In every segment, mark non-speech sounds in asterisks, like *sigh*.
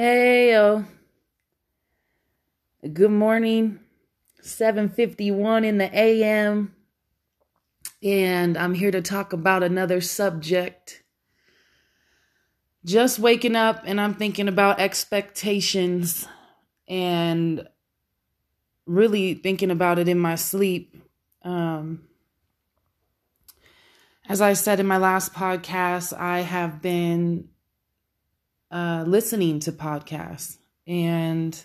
Hey, yo. Good morning. 7:51 in the AM. And I'm here to talk about another subject. Just waking up and I'm thinking about expectations and really thinking about it in my sleep. Um, as I said in my last podcast, I have been uh, listening to podcasts and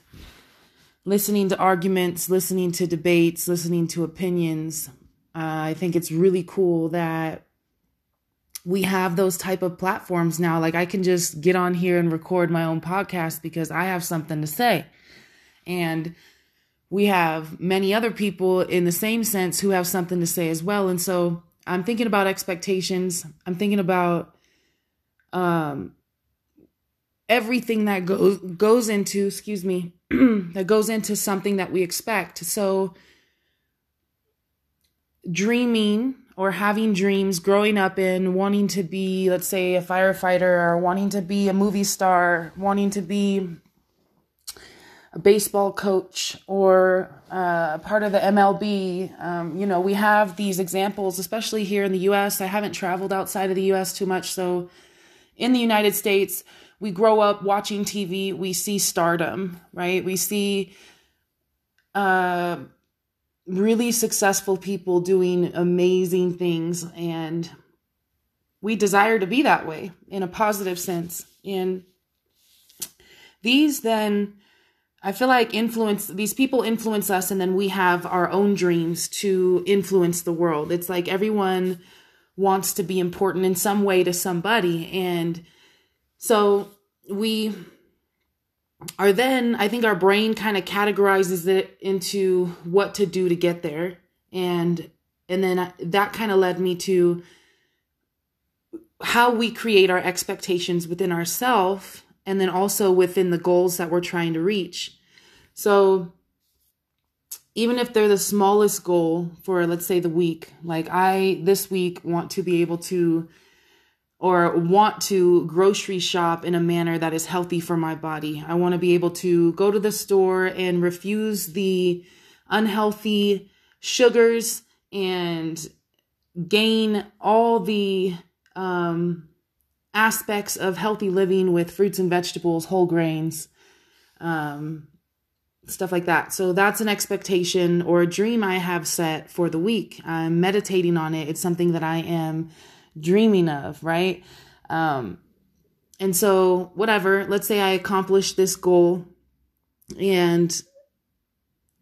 listening to arguments, listening to debates, listening to opinions. Uh, I think it's really cool that we have those type of platforms now. Like I can just get on here and record my own podcast because I have something to say. And we have many other people in the same sense who have something to say as well. And so I'm thinking about expectations. I'm thinking about um everything that goes goes into excuse me *clears throat* that goes into something that we expect so dreaming or having dreams growing up in wanting to be let's say a firefighter or wanting to be a movie star wanting to be a baseball coach or uh, part of the MLB. Um, you know, we have these examples, especially here in the US. I haven't traveled outside of the US too much. So in the United States, we grow up watching TV, we see stardom, right? We see uh, really successful people doing amazing things, and we desire to be that way in a positive sense. And these then, I feel like influence these people influence us, and then we have our own dreams to influence the world. It's like everyone wants to be important in some way to somebody, and so we are then, I think our brain kind of categorizes it into what to do to get there. And and then that kind of led me to how we create our expectations within ourselves and then also within the goals that we're trying to reach. So even if they're the smallest goal for let's say the week, like I this week want to be able to or want to grocery shop in a manner that is healthy for my body. I want to be able to go to the store and refuse the unhealthy sugars and gain all the um, aspects of healthy living with fruits and vegetables, whole grains, um, stuff like that. So that's an expectation or a dream I have set for the week. I'm meditating on it. It's something that I am dreaming of, right? Um, and so, whatever, let's say I accomplish this goal and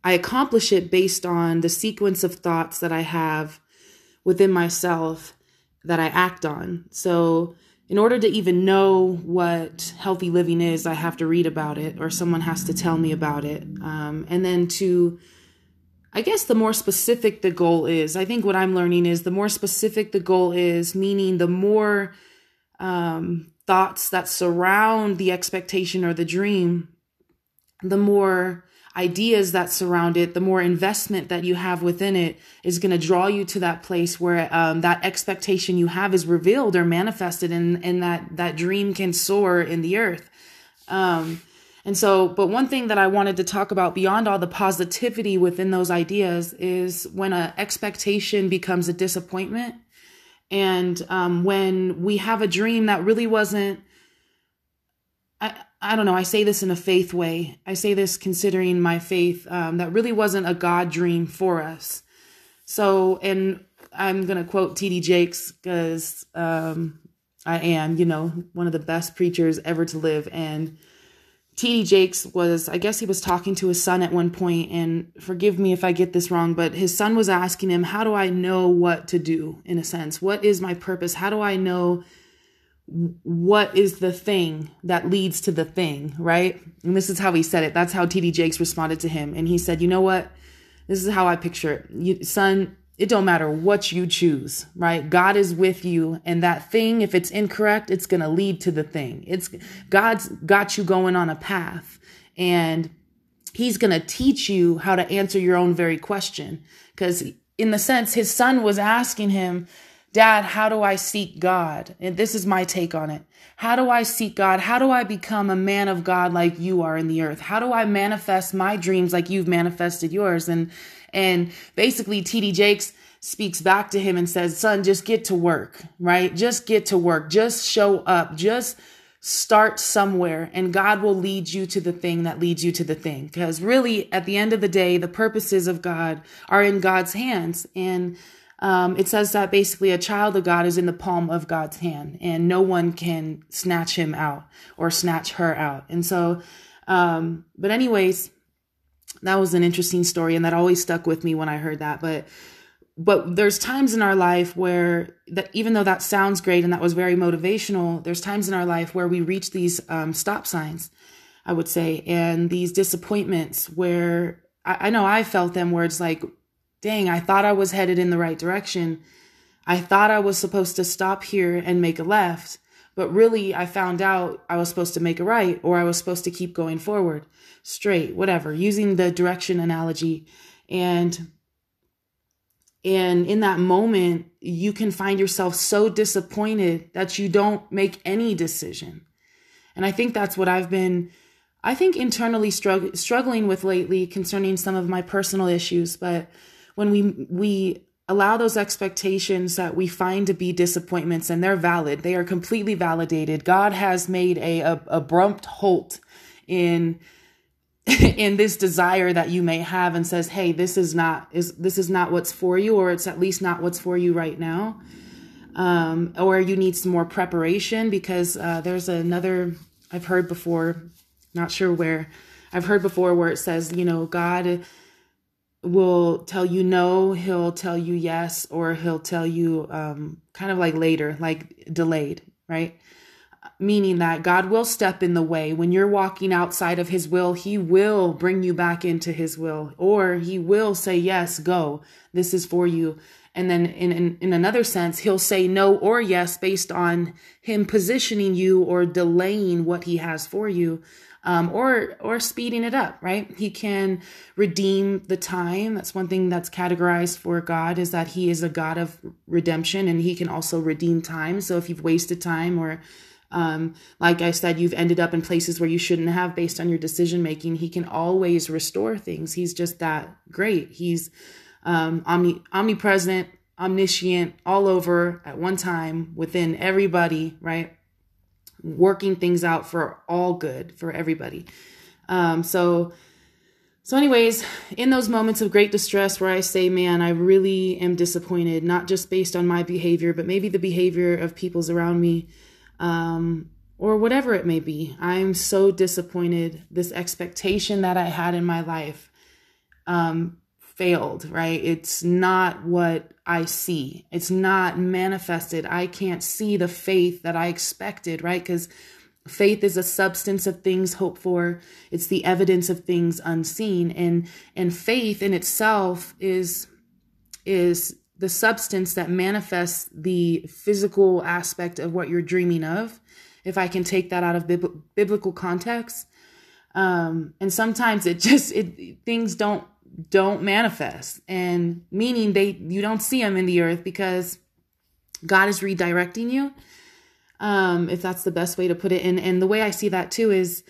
I accomplish it based on the sequence of thoughts that I have within myself that I act on. So, in order to even know what healthy living is, I have to read about it or someone has to tell me about it. Um, and then to I guess the more specific the goal is, I think what I'm learning is the more specific the goal is, meaning the more um, thoughts that surround the expectation or the dream, the more ideas that surround it, the more investment that you have within it is going to draw you to that place where um, that expectation you have is revealed or manifested, and and that that dream can soar in the earth. Um, and so, but one thing that I wanted to talk about beyond all the positivity within those ideas is when an expectation becomes a disappointment. And um, when we have a dream that really wasn't, I, I don't know, I say this in a faith way. I say this considering my faith, um, that really wasn't a God dream for us. So, and I'm going to quote TD Jakes because um, I am, you know, one of the best preachers ever to live. And TD Jakes was, I guess he was talking to his son at one point, and forgive me if I get this wrong, but his son was asking him, How do I know what to do, in a sense? What is my purpose? How do I know what is the thing that leads to the thing, right? And this is how he said it. That's how TD Jakes responded to him. And he said, You know what? This is how I picture it. You, son, it don't matter what you choose, right? God is with you and that thing if it's incorrect, it's going to lead to the thing. It's God's got you going on a path and he's going to teach you how to answer your own very question cuz in the sense his son was asking him Dad, how do I seek God? And this is my take on it. How do I seek God? How do I become a man of God like you are in the earth? How do I manifest my dreams like you've manifested yours? And and basically TD Jakes speaks back to him and says, "Son, just get to work, right? Just get to work. Just show up. Just start somewhere and God will lead you to the thing that leads you to the thing. Because really, at the end of the day, the purposes of God are in God's hands. And um, it says that basically a child of God is in the palm of God's hand and no one can snatch him out or snatch her out. And so, um, but anyways, that was an interesting story and that always stuck with me when I heard that. But but there's times in our life where that even though that sounds great and that was very motivational there's times in our life where we reach these um, stop signs i would say and these disappointments where I, I know i felt them where it's like dang i thought i was headed in the right direction i thought i was supposed to stop here and make a left but really i found out i was supposed to make a right or i was supposed to keep going forward straight whatever using the direction analogy and and in that moment, you can find yourself so disappointed that you don't make any decision. And I think that's what I've been, I think, internally strugg- struggling with lately concerning some of my personal issues. But when we, we, allow those expectations that we find to be disappointments and they're valid. They are completely validated. God has made a, a abrupt halt in *laughs* in this desire that you may have and says hey this is not is this is not what's for you or it's at least not what's for you right now. Um, or you need some more preparation because uh, there's another i've heard before not sure where i've heard before where it says you know god will tell you no he'll tell you yes or he'll tell you um, kind of like later like delayed right meaning that God will step in the way. When you're walking outside of His will, He will bring you back into His will, or He will say, Yes, go. This is for you. And then in, in, in another sense, He'll say no or yes based on Him positioning you or delaying what He has for you. Um, or or speeding it up, right? He can redeem the time. That's one thing that's categorized for God is that He is a God of redemption, and He can also redeem time. So if you've wasted time or um, like I said, you've ended up in places where you shouldn't have based on your decision making. He can always restore things. He's just that great. He's um, omni- omnipresent, omniscient, all over at one time within everybody, right? Working things out for all good for everybody. Um, so, so, anyways, in those moments of great distress where I say, man, I really am disappointed, not just based on my behavior, but maybe the behavior of people's around me um, or whatever it may be. I'm so disappointed. This expectation that I had in my life um, failed, right? It's not what I see, it's not manifested. I can't see the faith that I expected, right? Because faith is a substance of things hoped for it's the evidence of things unseen and and faith in itself is is the substance that manifests the physical aspect of what you're dreaming of, if I can take that out of bib- biblical context. Um, and sometimes it just it things don't don't manifest, and meaning they you don't see them in the earth because God is redirecting you. Um, if that's the best way to put it, and and the way I see that too is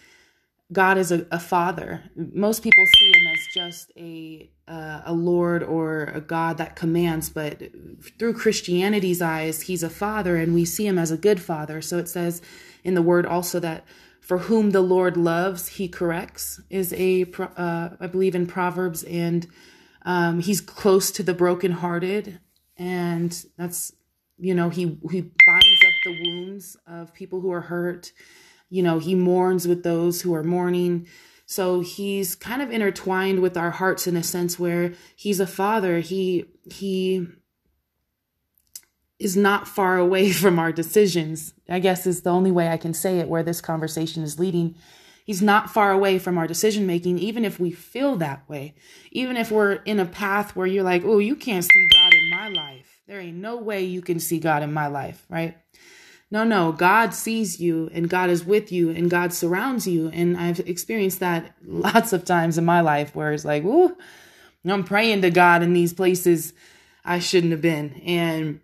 God is a, a father. Most people see him as just a uh, a Lord or a God that commands, but through Christianity's eyes, he's a father, and we see him as a good father. So it says in the word also that for whom the Lord loves, he corrects. Is a uh, I believe in Proverbs, and um, he's close to the brokenhearted, and that's you know he he binds up the wounds of people who are hurt you know, he mourns with those who are mourning. So he's kind of intertwined with our hearts in a sense where he's a father. He he is not far away *laughs* from our decisions. I guess is the only way I can say it where this conversation is leading. He's not far away from our decision making, even if we feel that way. Even if we're in a path where you're like, oh, you can't see God in my life. There ain't no way you can see God in my life, right? No, no, God sees you and God is with you and God surrounds you. And I've experienced that *laughs* lots of times in my life where it's like, ooh, I'm praying to God in these places I shouldn't have been. And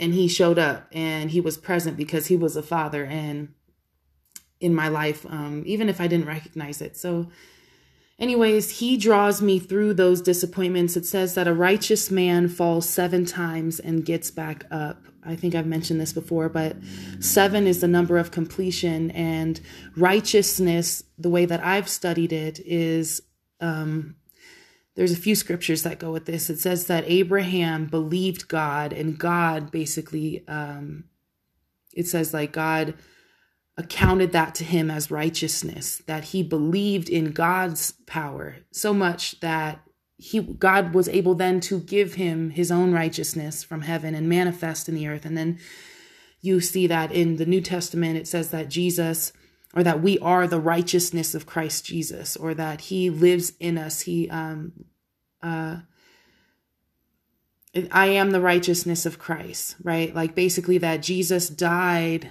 and he showed up and he was present because he was a father and in my life um, even if i didn't recognize it. So anyways he draws me through those disappointments. It says that a righteous man falls seven times and gets back up. I think i've mentioned this before but seven is the number of completion and righteousness the way that i've studied it is um, there's a few scriptures that go with this. It says that Abraham believed God, and God basically, um, it says like God accounted that to him as righteousness, that he believed in God's power so much that he God was able then to give him his own righteousness from heaven and manifest in the earth. And then you see that in the New Testament, it says that Jesus or that we are the righteousness of Christ Jesus, or that He lives in us. He, um, uh, I am the righteousness of Christ, right? Like basically that Jesus died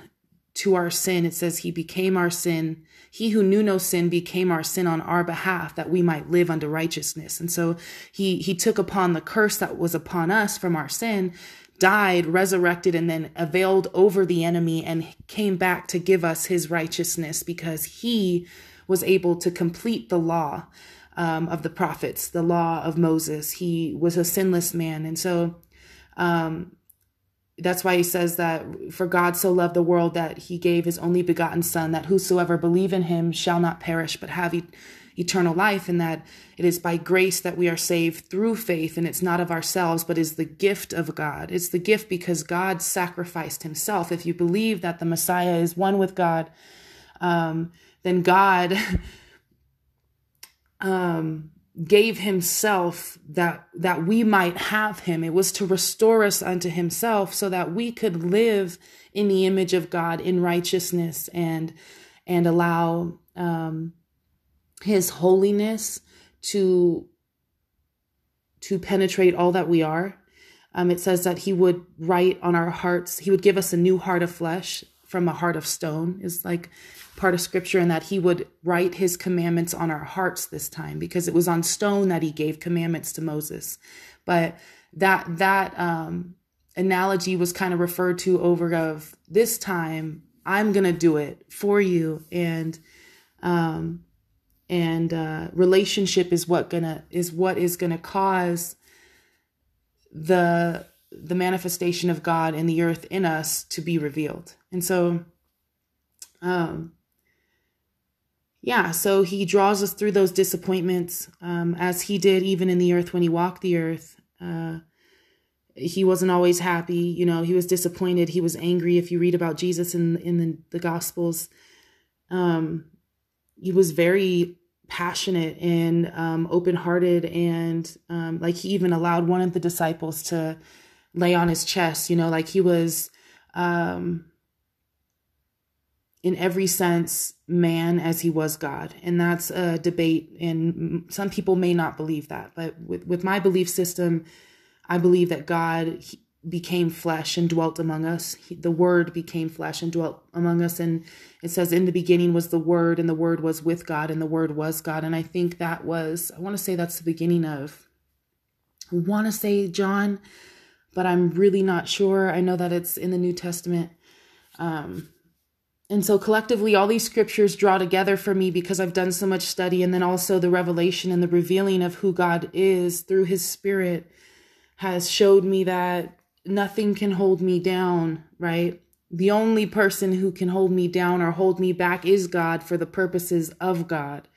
to our sin. It says He became our sin. He who knew no sin became our sin on our behalf that we might live unto righteousness. And so He He took upon the curse that was upon us from our sin died, resurrected, and then availed over the enemy and came back to give us his righteousness because he was able to complete the law um, of the prophets, the law of Moses. He was a sinless man. And so um, that's why he says that for God so loved the world that he gave his only begotten son, that whosoever believe in him shall not perish, but have eternal life and that it is by grace that we are saved through faith and it's not of ourselves but is the gift of God. It's the gift because God sacrificed himself. If you believe that the Messiah is one with God, um, then God *laughs* um, gave himself that that we might have him. It was to restore us unto himself so that we could live in the image of God in righteousness and and allow um, his holiness to to penetrate all that we are. Um, it says that he would write on our hearts, he would give us a new heart of flesh from a heart of stone, is like part of scripture, and that he would write his commandments on our hearts this time because it was on stone that he gave commandments to Moses. But that that um, analogy was kind of referred to over of this time, I'm gonna do it for you. And um, and uh, relationship is what gonna is what is gonna cause the the manifestation of God in the earth in us to be revealed. And so um yeah, so he draws us through those disappointments um, as he did even in the earth when he walked the earth. Uh, he wasn't always happy, you know, he was disappointed, he was angry. If you read about Jesus in in the, the Gospels, um, he was very passionate and um, open hearted. And um, like he even allowed one of the disciples to lay on his chest, you know, like he was, um, in every sense, man as he was God. And that's a debate. And some people may not believe that. But with, with my belief system, I believe that God, became flesh and dwelt among us. He, the Word became flesh and dwelt among us. And it says, In the beginning was the Word, and the Word was with God, and the Word was God. And I think that was, I want to say that's the beginning of, want to say John, but I'm really not sure. I know that it's in the New Testament. Um, and so collectively, all these scriptures draw together for me because I've done so much study, and then also the revelation and the revealing of who God is through His Spirit has showed me that nothing can hold me down, right? The only person who can hold me down or hold me back is God for the purposes of God.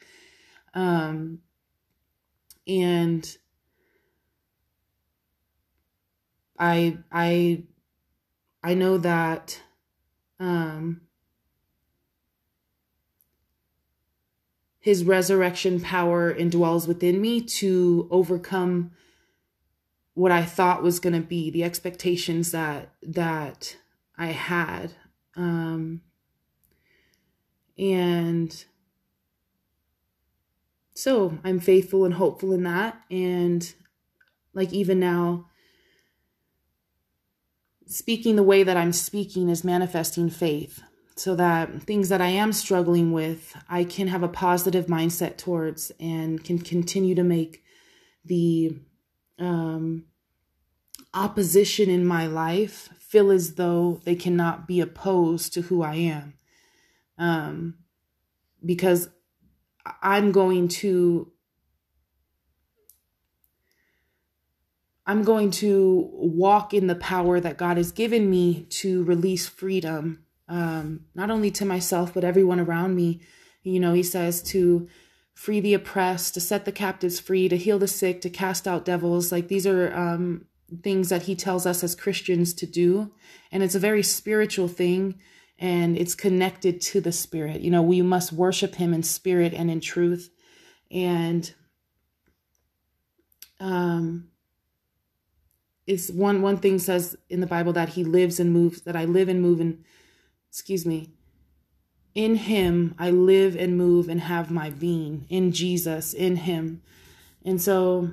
Um, and I I I know that um his resurrection power indwells within me to overcome what I thought was going to be, the expectations that that I had. Um, and so I'm faithful and hopeful in that. And like even now, speaking the way that I'm speaking is manifesting faith so that things that I am struggling with, I can have a positive mindset towards and can continue to make the um, opposition in my life feel as though they cannot be opposed to who I am. Um, because I'm going to I'm going to walk in the power that God has given me to release freedom, um, not only to myself, but everyone around me. You know, he says to free the oppressed, to set the captives free, to heal the sick, to cast out devils. Like these are um, things that he tells us as Christians to do. And it's a very spiritual thing and it's connected to the spirit. You know, we must worship him in spirit and in truth. And um it's one one thing says in the Bible that he lives and moves that I live and move and excuse me in him I live and move and have my being in Jesus in him. And so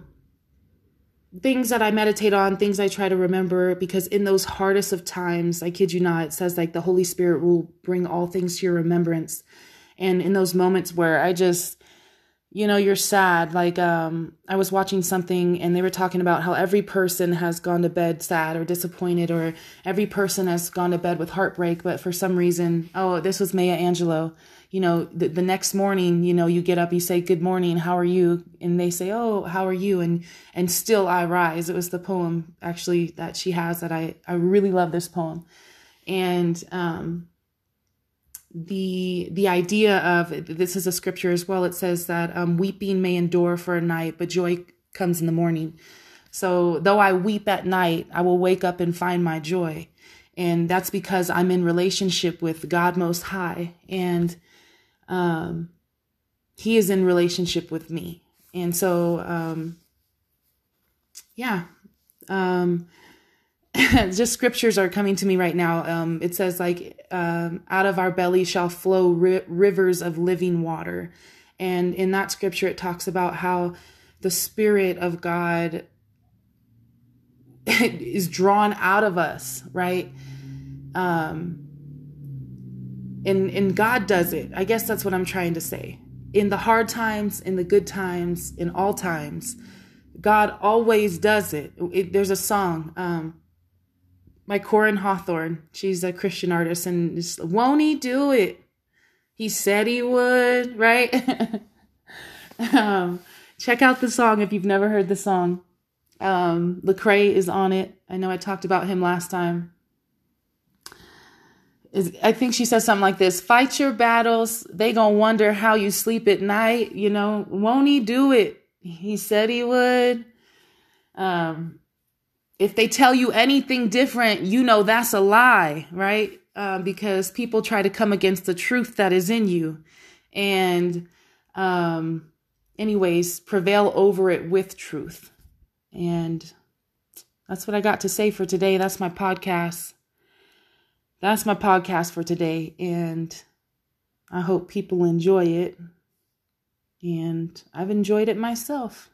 things that I meditate on things I try to remember because in those hardest of times I kid you not it says like the Holy Spirit will bring all things to your remembrance. And in those moments where I just you know you're sad like um i was watching something and they were talking about how every person has gone to bed sad or disappointed or every person has gone to bed with heartbreak but for some reason oh this was maya angelou. You know the, the next morning you know you get up you say good morning how are you? And they say oh how are you? And and still i rise. It was the poem actually that she has that i i really love this poem. And um the the idea of this is a scripture as well. It says that um, weeping may endure for a night but joy comes in the morning. So though i weep at night i will wake up and find my joy. And that's because i'm in relationship with god most high and um, he is in relationship with me. And so um, yeah um, *laughs* just scriptures are coming to me right now. Um, it says like, um, out of our belly shall flow ri- rivers of living water. And in that scripture, it talks about how the spirit of God *laughs* is drawn out of us, right? Um, and, and God does it. I guess that's what I'm trying to say. In the hard times, in the good times, in all times, God always does it. it there's a song, um, by Koryn Hawthorne. She's a Christian artist, and just, won't he do it? He said he would, right? *laughs* um, check out the song if you've never heard the song. Um, Lecrae is on it. I know I talked about him last time. Is, I think she says something like this: "Fight your battles. They gonna wonder how you sleep at night. You know, won't he do it? He said he would." Um, if they tell you anything different, you know that's a lie, right? Um, because people try to come against the truth that is in you. And, um, anyways, prevail over it with truth. And that's what I got to say for today. That's my podcast. That's my podcast for today. And I hope people enjoy it. And I've enjoyed it myself.